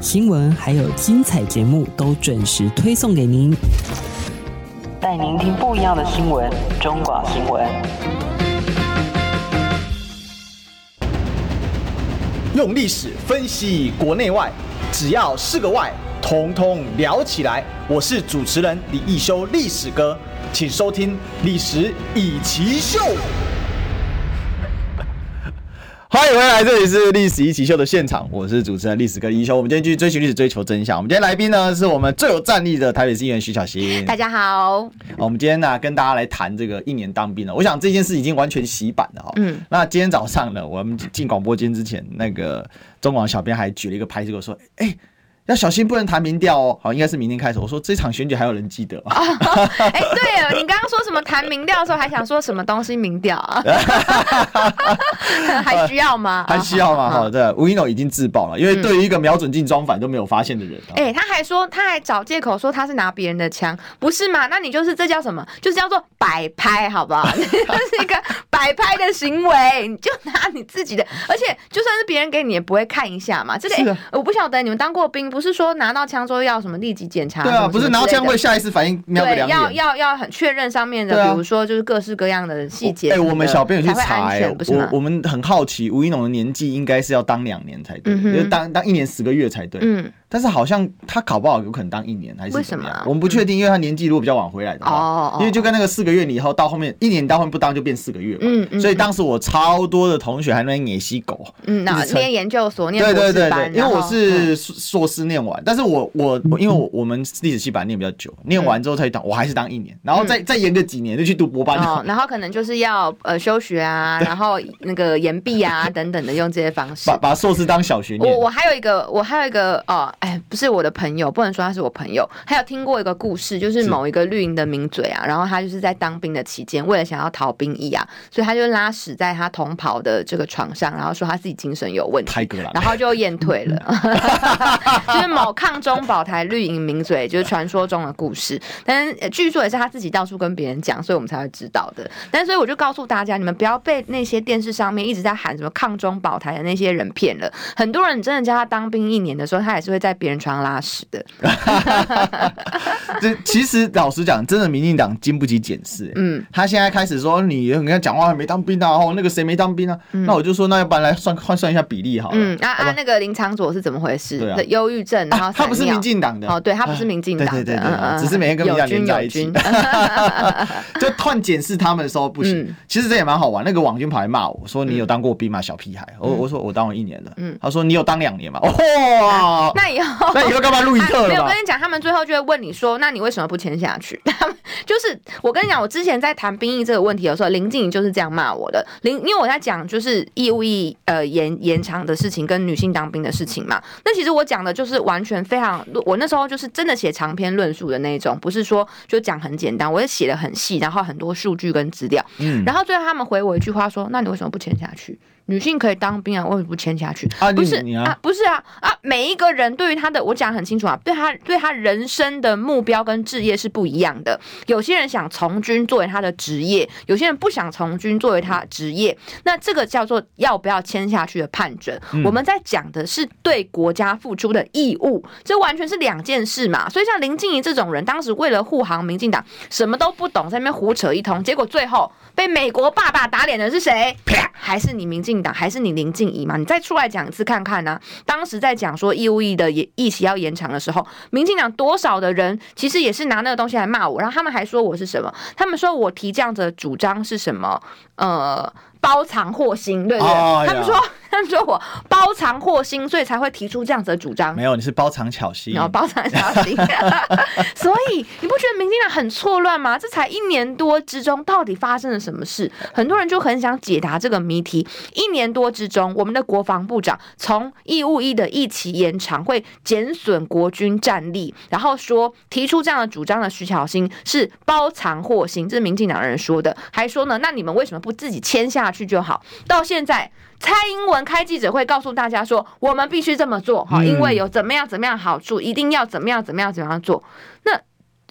新闻还有精彩节目都准时推送给您，带您听不一样的新闻。中广新闻，用历史分析国内外。只要是个“外”，统统聊起来。我是主持人李易修，历史哥，请收听《历史以奇秀》。欢迎回来，这里是《历史一起秀》的现场，我是主持人历史哥一修。我们今天继续追寻历史，追求真相。我们今天来宾呢，是我们最有战力的台北市议员徐小新。大家好。我们今天呢，跟大家来谈这个一年当兵了。我想这件事已经完全洗版了哈。嗯。那今天早上呢，我们进广播间之前，那个。中广小编还举了一个牌子，跟我说：“哎、欸，要小心，不能谈民调哦。”好，应该是明天开始。我说这场选举还有人记得吗？哎、欸，对了，你刚刚说什么谈民调的时候，还想说什么东西民调啊？还需要吗？还需要吗？好的，吴一诺已经自爆了，因为对于一个瞄准镜装反都没有发现的人，哎、欸，他还说他还找借口说他是拿别人的枪，不是嘛？那你就是这叫什么？就是叫做摆拍，好不好？这是一个。摆拍的行为，你就拿你自己的，而且就算是别人给你，也不会看一下嘛。这个、欸、我不晓得你们当过兵，不是说拿到枪之后要什么立即检查？对啊，不是拿到枪会下意识反应瞄个两眼。对，要要要很确认上面的，啊、比如说就是各式各样的细节。哎、欸，我们小编有去查、我我们很好奇，吴一农的年纪应该是要当两年才对，嗯、哼就是当当一年十个月才对。嗯。但是好像他考不好有可能当一年还是为什么？我们不确定，因为他年纪如果比较晚回来的话，因为就跟那个四个月你以后到后面一年到后面不当就变四个月嘛。嗯嗯，所以当时我超多的同学还能演戏狗，嗯，那念研究所，念对对对对，因为我是硕士念完，但是我我因为我我们历史系本来念比较久，念完之后才当，我还是当一年，然后再再延个几年就去读博班，然后可能就是要呃休学啊，然后那个延毕啊等等的，用这些方式。把把硕士当小学念。我我还有一个我还有一个哦，哎，不是我的朋友，不能说他是我朋友，还有听过一个故事，就是某一个绿营的名嘴啊，然后他就是在当兵的期间，为了想要逃兵役啊，所以他就拉屎在他同袍的这个床上，然后说他自己精神有问题，然后就验退了。就是某抗中保台绿营名嘴，就是传说中的故事，但是据说也是他自己到处跟别人讲，所以我们才会知道的。但所以我就告诉大家，你们不要被那些电视上面一直在喊什么抗中保台的那些人骗了。很多人真的叫他当兵一年的时候，他也是会在别人床上拉屎的。这其实老实讲，真的民进党经不起检视。嗯，他现在开始说你跟他讲话没当兵啊，哦，那个谁没当兵啊？嗯、那我就说，那要不然来算换算一下比例好了。嗯，啊啊，那个林长佐是怎么回事？对啊，忧郁症，然后、啊、他不是民进党的哦，对他不是民进党的，对对对对，只是每天跟民进党连在一起。就换检视他们的时候不行。嗯、其实这也蛮好玩。那个网军跑来骂我说：“你有当过兵吗？小屁孩！”我、嗯、我说：“我当了一年了。”嗯，他说：“你有当两年吗？”哇，那以后那以后干嘛录一特了？没有，我跟你讲，他们最后就会问你说：“那你为什么不签下去？”他 们就是我跟你讲，我之前在谈兵役这个问题的时候，林静怡就是这样骂我的。林，因为我在讲就是义务役呃延延长的事情跟女性当兵的事情嘛。那其实我讲的就是完全非常，我那时候就是真的写长篇论述的那种，不是说就讲很简单，我也写的很细，然后很多数据跟资料。嗯，然后最后他们回我一句话说：“那你为什么不签下去？”女性可以当兵啊，为什么不签下去？啊，不是啊，啊，不是啊啊！每一个人对于他的，我讲很清楚啊，对他对他人生的目标跟志业是不一样的。有些人想从军作为他的职业，有些人不想从军作为他的职业。那这个叫做要不要签下去的判准。嗯、我们在讲的是对国家付出的义务，这完全是两件事嘛。所以像林静怡这种人，当时为了护航民进党，什么都不懂，在那边胡扯一通，结果最后被美国爸爸打脸的是谁？啪，还是你民进。党还是你林静怡吗？你再出来讲一次看看呢、啊？当时在讲说义务役的也一起要延长的时候，民进党多少的人其实也是拿那个东西来骂我，然后他们还说我是什么？他们说我提这样子的主张是什么？呃。包藏祸心，对不对？哦、他们说，他们说我包藏祸心，所以才会提出这样子的主张。没有，你是包藏巧心。然后包藏巧心，所以你不觉得民进党很错乱吗？这才一年多之中，到底发生了什么事？很多人就很想解答这个谜题。一年多之中，我们的国防部长从义务役的役期延长会减损国军战力，然后说提出这样的主张的徐巧芯是包藏祸心，这是民进党人说的，还说呢，那你们为什么不自己签下去就好，到现在蔡英文开记者会告诉大家说，我们必须这么做哈，因为有怎么样怎么样好处，一定要怎么样怎么样怎么样做。那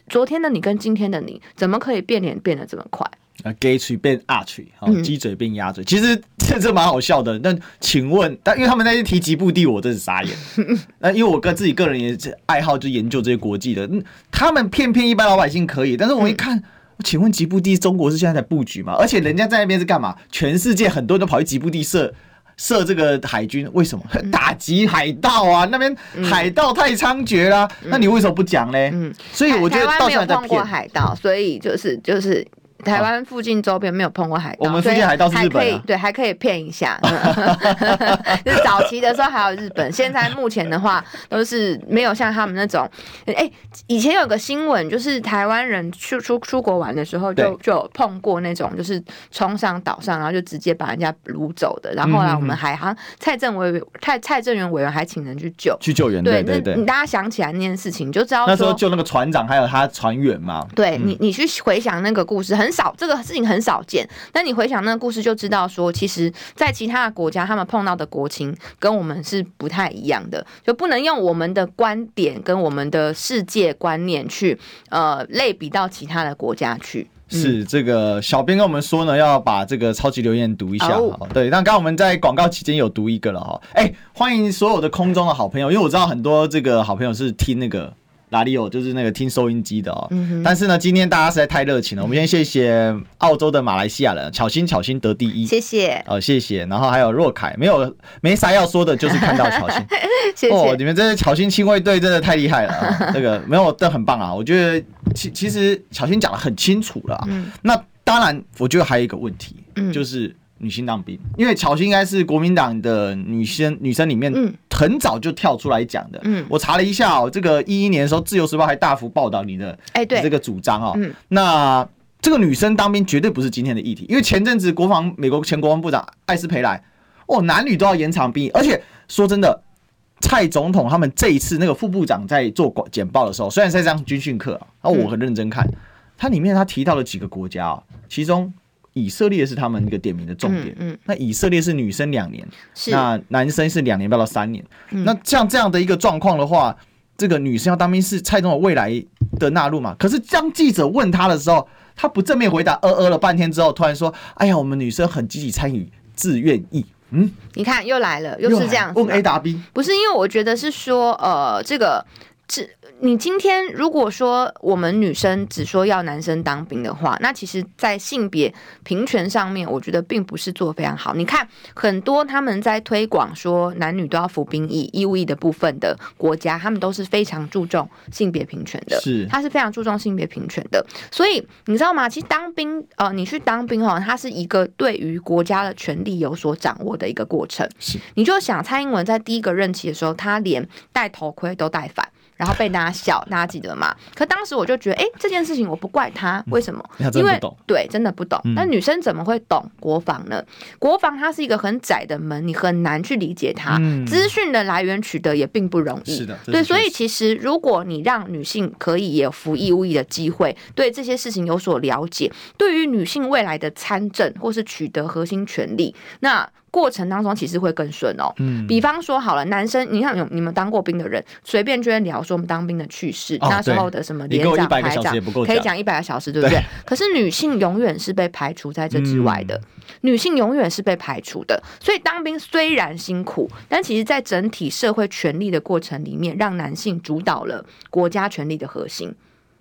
昨天的你跟今天的你，怎么可以变脸变得这么快？啊，gay 嘴变阿嘴，鸡嘴变鸭嘴，其实这这蛮好笑的。但请问，但因为他们那些提及部地，我真是傻眼。那因为我跟自己个人也是爱好，就研究这些国际的，他们骗骗一般老百姓可以，但是我一看。嗯请问吉布地中国是现在在布局吗？而且人家在那边是干嘛？全世界很多人都跑去吉布地设设这个海军，为什么？打击海盗啊！那边海盗太猖獗了，那你为什么不讲呢？嗯，所以我觉得到现在在骗。海盗，所以就是就是。台湾附近周边没有碰过海盗，我们附近海盗是日本，啊，可以对，还可以骗一下。就是早期的时候还有日本，现在目前的话都是没有像他们那种。哎，欸，以前有个新闻，就是台湾人去出出国玩的时候就，就就有碰过那种，就是冲上岛上，然后就直接把人家掳走的。然后后来我们海航蔡政委蔡蔡政元委员还请人去救去救援。对对对，你大家想起来那件事情，你就知道那时候救那个船长还有他船员嘛。对你，你去回想那个故事很。少这个事情很少见，但你回想那个故事就知道，说其实，在其他的国家，他们碰到的国情跟我们是不太一样的，就不能用我们的观点跟我们的世界观念去呃类比到其他的国家去。是这个小编跟我们说呢，要把这个超级留言读一下。哦、对，那刚刚我们在广告期间有读一个了哈。哎，欢迎所有的空中的好朋友，因为我知道很多这个好朋友是听那个。哪里有？就是那个听收音机的哦。嗯、但是呢，今天大家实在太热情了。我们先谢谢澳洲的马来西亚人，巧心巧心得第一。谢谢。哦，谢谢。然后还有若凯，没有没啥要说的，就是看到巧心。谢谢。哦，你们这些巧心亲卫队真的太厉害了。这个没有，这很棒啊。我觉得其其实巧心讲的很清楚了。嗯。那。当然，我觉得还有一个问题，嗯，就是女性当兵，因为巧心应该是国民党的女生女生里面，很早就跳出来讲的。嗯，我查了一下哦，这个一一年的时候，《自由时报》还大幅报道你的，哎，对，这个主张哦。嗯，那这个女生当兵绝对不是今天的议题，因为前阵子国防美国前国防部长艾斯培莱，哦，男女都要延长兵役，而且说真的。蔡总统他们这一次那个副部长在做简报的时候，虽然在上军训课啊，我很认真看，它里面他提到了几个国家啊，其中以色列是他们一个点名的重点。嗯，那以色列是女生两年，那男生是两年半到三年。那像这样的一个状况的话，这个女生要当兵是蔡总统未来的纳入嘛？可是当记者问他的时候，他不正面回答，呃呃了半天之后，突然说：“哎呀，我们女生很积极参与自愿意。”嗯，你看又来了，又是这样子。问 A 答 B，不是因为我觉得是说，呃，这个这。你今天如果说我们女生只说要男生当兵的话，那其实，在性别平权上面，我觉得并不是做得非常好。你看，很多他们在推广说男女都要服兵役、义务役的部分的国家，他们都是非常注重性别平权的。是，他是非常注重性别平权的。所以你知道吗？其实当兵，呃，你去当兵哈，它是一个对于国家的权力有所掌握的一个过程。是，你就想蔡英文在第一个任期的时候，他连戴头盔都戴反。然后被大家笑，大家记得吗？可当时我就觉得，哎，这件事情我不怪他，为什么？嗯、因为对，真的不懂。那、嗯、女生怎么会懂国防呢？国防它是一个很窄的门，你很难去理解它。嗯、资讯的来源取得也并不容易。是的，对，所以其实如果你让女性可以也有服义务役的机会，对这些事情有所了解，对于女性未来的参政或是取得核心权利，那。过程当中其实会更顺哦，嗯，比方说好了，男生，你看有你们当过兵的人，随便就会聊说我们当兵的趣事，哦、那时候的什么连长、排长，可以讲一百个小时，对不对？对，可是女性永远是被排除在这之外的，嗯、女性永远是被排除的。所以当兵虽然辛苦，但其实在整体社会权力的过程里面，让男性主导了国家权力的核心。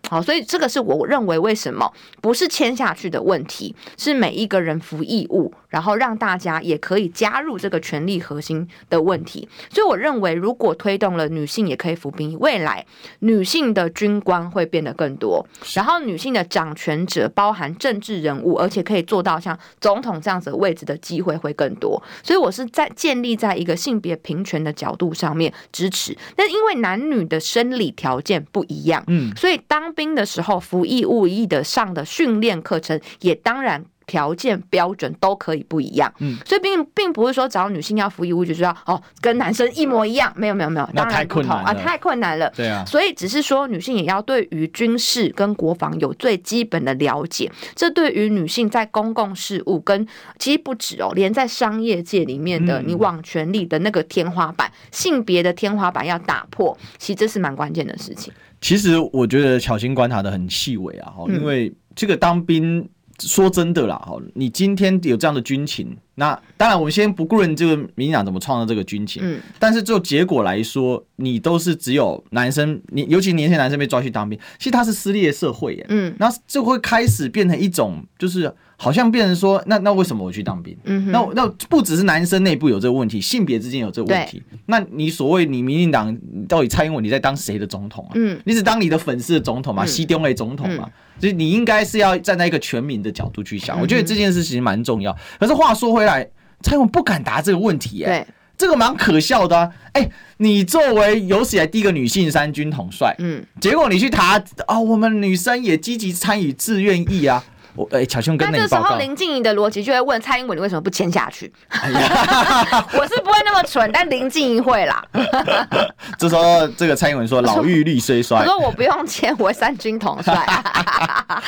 好，所以这个是我认为为什么不是签下去的问题，是每一个人服义务，然后让大家也可以加入这个权力核心的问题。所以我认为，如果推动了女性也可以服兵役，未来女性的军官会变得更多，然后女性的掌权者，包含政治人物，而且可以做到像总统这样子的位置的机会会更多。所以我是在建立在一个性别平权的角度上面支持。但因为男女的生理条件不一样，嗯，所以当兵的时候，服役务役的上的训练课程也当然条件标准都可以不一样，嗯，所以并并不是说只要女性要服役务就是要哦跟男生一模一样，没有没有没有，当然不同。啊，太困难了，对啊，所以只是说女性也要对于军事跟国防有最基本的了解，这对于女性在公共事务跟其实不止哦，连在商业界里面的你往权力的那个天花板，性别的天花板要打破，其实这是蛮关键的事情。其实我觉得巧心观察的很细微啊，哈因为这个当兵，说真的啦，哈，你今天有这样的军情，那当然我们先不顾论这个民进党怎么创造这个军情，嗯，但是就结果来说，你都是只有男生，你尤其年轻男生被抓去当兵，其实他是撕裂社会耶，嗯，那就会开始变成一种就是。好像变成说，那那为什么我去当兵？嗯，那那不只是男生内部有这个问题，性别之间有这个问题。那你所谓你民进党到底蔡英文你在当谁的总统啊？嗯，你只当你的粉丝的总统嘛？西东为总统嘛？嗯、所以你应该是要站在一个全民的角度去想。嗯、我觉得这件事情蛮重要。可是话说回来，蔡英文不敢答这个问题、欸，哎对，这个蛮可笑的、啊。哎、欸，你作为有史以来第一个女性三军统帅，嗯，结果你去答啊、哦，我们女生也积极参与志愿役啊。我哎，巧兄跟那这时候林静怡的逻辑就会问蔡英文：“你为什么不签下去？”哎、我是不会那么蠢，但林静怡会啦。这时候，这个蔡英文说：“老妪力虽衰。”我说：“我不用签，我三军统帅。”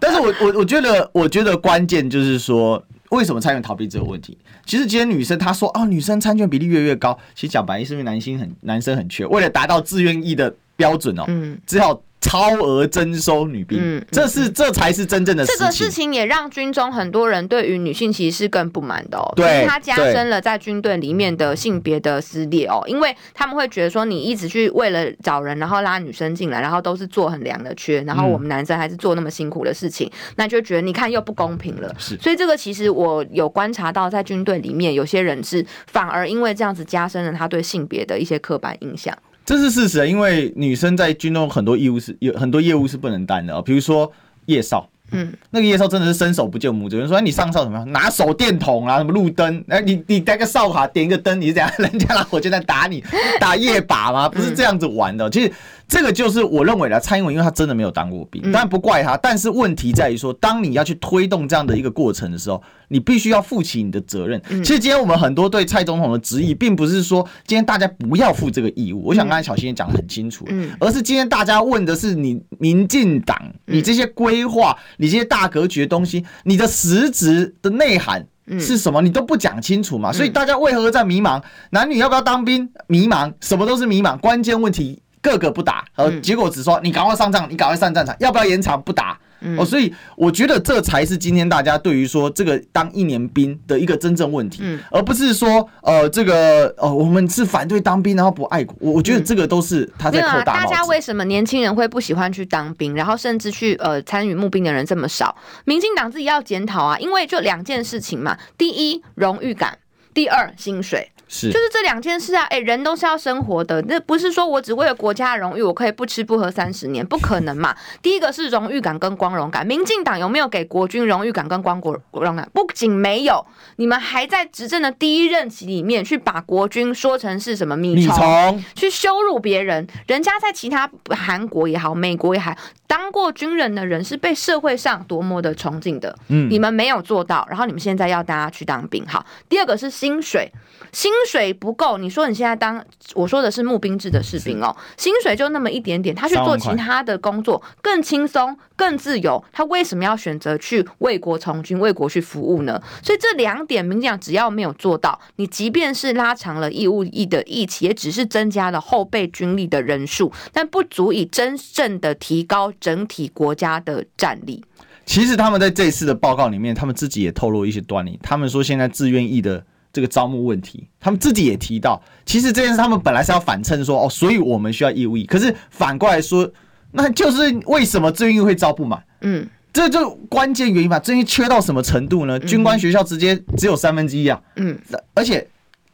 但是我我我觉得，我觉得关键就是说，为什么蔡英文逃避这个问题？其实今天女生她说：“哦，女生参选比例越来越高。”其实讲白，是因为男性很男生很缺，为了达到自愿意的标准哦，嗯，只好。超额征收女兵，嗯，这是这才是真正的事情。这个事情也让军中很多人对于女性其实是更不满的哦，对，它加深了在军队里面的性别的撕裂哦，因为他们会觉得说，你一直去为了找人，然后拉女生进来，然后都是做很凉的缺，然后我们男生还是做那么辛苦的事情，嗯、那就觉得你看又不公平了。是，所以这个其实我有观察到，在军队里面有些人是反而因为这样子加深了他对性别的一些刻板印象。这是事实，因为女生在军中很多义务是有很多业务是不能担的，比如说夜哨，嗯，那个夜哨真的是伸手不见五指。有人说你上哨怎么样？拿手电筒啊，什么路灯？哎，你你带个哨卡点一个灯，你是怎样？人家拿火箭弹打你，打夜靶吗？不是这样子玩的。其实。这个就是我认为的蔡英文，因为他真的没有当过兵，当然不怪他。但是问题在于说，当你要去推动这样的一个过程的时候，你必须要负起你的责任。其实今天我们很多对蔡总统的质疑，并不是说今天大家不要负这个义务。我想刚才小新也讲的很清楚，而是今天大家问的是你民进党，你这些规划，你这些大格局的东西，你的实质的内涵是什么？你都不讲清楚嘛？所以大家为何在迷茫？男女要不要当兵？迷茫，什么都是迷茫。关键问题。个个不打，呃，结果只说你赶快上战，你赶快上战场，要不要延长？不打，哦，所以我觉得这才是今天大家对于说这个当一年兵的一个真正问题，而不是说呃这个呃我们是反对当兵然后不爱国，我我觉得这个都是他在扣大帽子。大家为什么年轻人会不喜欢去当兵，然后甚至去呃参与募兵的人这么少？民进党自己要检讨啊，因为就两件事情嘛，第一荣誉感，第二薪水。是，就是这两件事啊，哎，人都是要生活的，那不是说我只为了国家的荣誉，我可以不吃不喝三十年，不可能嘛。第一个是荣誉感跟光荣感，民进党有没有给国军荣誉感跟光国荣感？不仅没有，你们还在执政的第一任期里面去把国军说成是什么米虫，去羞辱别人。人家在其他韩国也好，美国也好，当过军人的人是被社会上多么的崇敬的。嗯，你们没有做到，然后你们现在要大家去当兵。好，第二个是薪水。薪水不够，你说你现在当我说的是募兵制的士兵哦，薪水就那么一点点，他去做其他的工作更轻松、更自由，他为什么要选择去为国从军、为国去服务呢？所以这两点，民进党只要没有做到，你即便是拉长了义务役的役期，也只是增加了后备军力的人数，但不足以真正的提高整体国家的战力。其实他们在这一次的报告里面，他们自己也透露一些端倪，他们说现在自愿役的。这个招募问题，他们自己也提到，其实这件事他们本来是要反衬说，哦，所以我们需要义务役，可是反过来说，那就是为什么志愿役会招不满？嗯，这就关键原因吧。志愿役缺到什么程度呢？军官学校直接只有三分之一啊。嗯，而且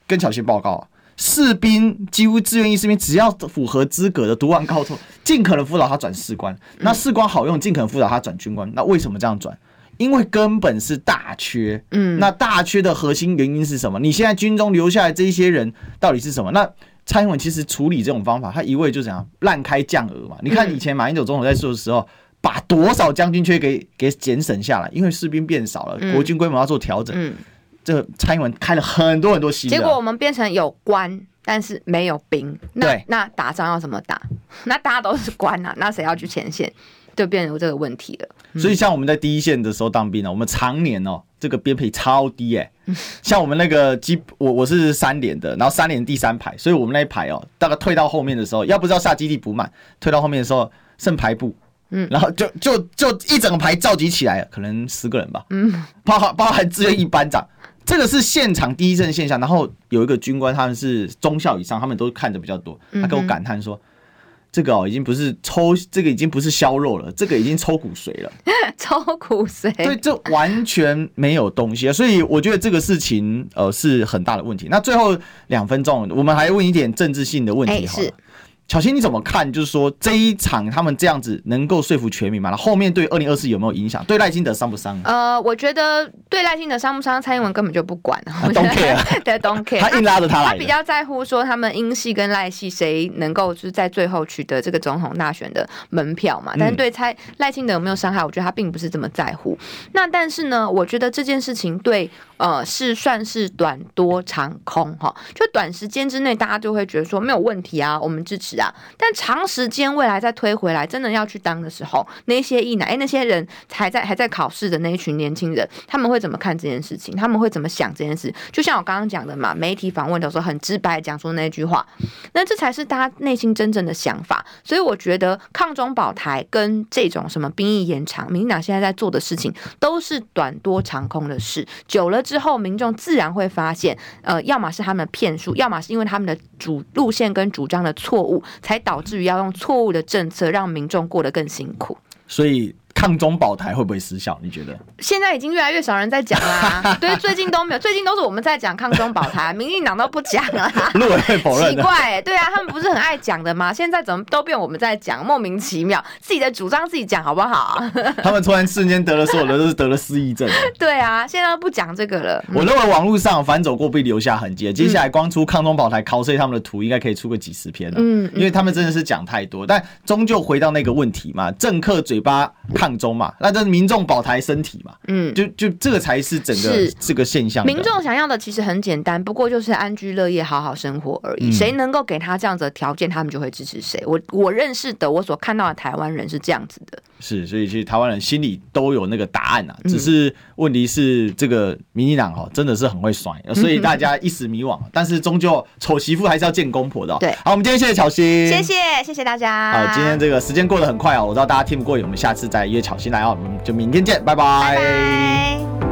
跟小新报告啊，士兵几乎志愿役士兵只要符合资格的，读完高中，尽可能辅导他转士官。那士官好用，尽可能辅导他转军官。那为什么这样转？因为根本是大缺，嗯，那大缺的核心原因是什么？你现在军中留下来这一些人到底是什么？那蔡英文其实处理这种方法，他一味就怎样滥开降额嘛。你看以前马英九总统在说的时候，把多少将军缺给给减省下来，因为士兵变少了，国军规模要做调整。嗯，这个蔡英文开了很多很多新的，结果我们变成有官，但是没有兵。那对那打仗要怎么打？那大家都是官啊，那谁要去前线？就变成有这个问题了。所以像我们在第一线的时候当兵呢，我们常年哦，这个编配超低哎。像我们那个基，我我是三连的，然后三连第三排，所以我们那一排哦，大概退到后面的时候，要不是要下基地补满，退到后面的时候剩排部，嗯，然后就就就一整个排召集起来，可能十个人吧，嗯，包含包含志愿役班长，这个是现场第一阵现象。然后有一个军官，他们是中校以上，他们都看的比较多，他跟我感叹说。这个哦，已经不是抽，这个已经不是削肉了，这个已经抽骨髓了。抽骨髓，对，这完全没有东西，所以我觉得这个事情呃是很大的问题。那最后两分钟，我们还问一点政治性的问题好了。巧芯，你怎么看？就是说这一场他们这样子能够说服全民吗？那后面对二零二四有没有影响？对赖清德伤不伤？呃，我觉得对赖清德伤不伤，蔡英文根本就不管。Don't care，对，Don't care。他硬拉着他来。他比较在乎说他们英系跟赖系谁能够就是在最后取得这个总统大选的门票嘛？但是对蔡赖清德有没有伤害？我觉得他并不是这么在乎。那但是呢，我觉得这件事情对呃是算是短多长空哈。就短时间之内，大家就会觉得说没有问题啊，我们支持。啊！但长时间未来再推回来，真的要去当的时候，那些役男，哎，那些人还在还在考试的那一群年轻人，他们会怎么看这件事情？他们会怎么想这件事？就像我刚刚讲的嘛，媒体访问的时候很直白讲出那句话，那这才是大家内心真正的想法。所以我觉得抗中保台跟这种什么兵役延长，民进党现在在做的事情都是短多长空的事。久了之后，民众自然会发现，呃，要么是他们的骗术，要么是因为他们的主路线跟主张的错误。才导致于要用错误的政策让民众过得更辛苦。所以抗中保台会不会失效？你觉得？现在已经越来越少人在讲啦。对，最近都没有，最近都是我们在讲抗中保台，民进党都不讲了。陆委会否认。奇怪、欸，对啊，他们不是很爱讲的吗？现在怎么都变我们在讲，莫名其妙，自己的主张自己讲好不好？他们突然瞬间得了所有的都是得了失忆症。对啊，现在都不讲这个了。我认为网络上反走过必留下痕迹，接下来光出抗中保台、考碎他们的图，应该可以出个几十篇了。嗯，因为他们真的是讲太多，但终究回到那个问题嘛，政客嘴巴抗中嘛，那这是民众保台身体嘛，嗯，就就这个才是整个这个现象。民众想要的其实很简单，不过就是安居乐业、好好生活而已。谁、嗯、能够给他这样子的条件，他们就会支持谁。我我认识的，我所看到的台湾人是这样子的。是，所以其实台湾人心里都有那个答案啊，只是问题是这个民进党哦，真的是很会甩，所以大家一时迷惘。但是终究丑媳妇还是要见公婆的。对，好，我们今天谢谢巧心，谢谢谢谢大家。好，今天这个时间过得很快哦，我知道大家听不过瘾，我们下次再约巧心来哦，我们就明天见，拜拜。拜拜。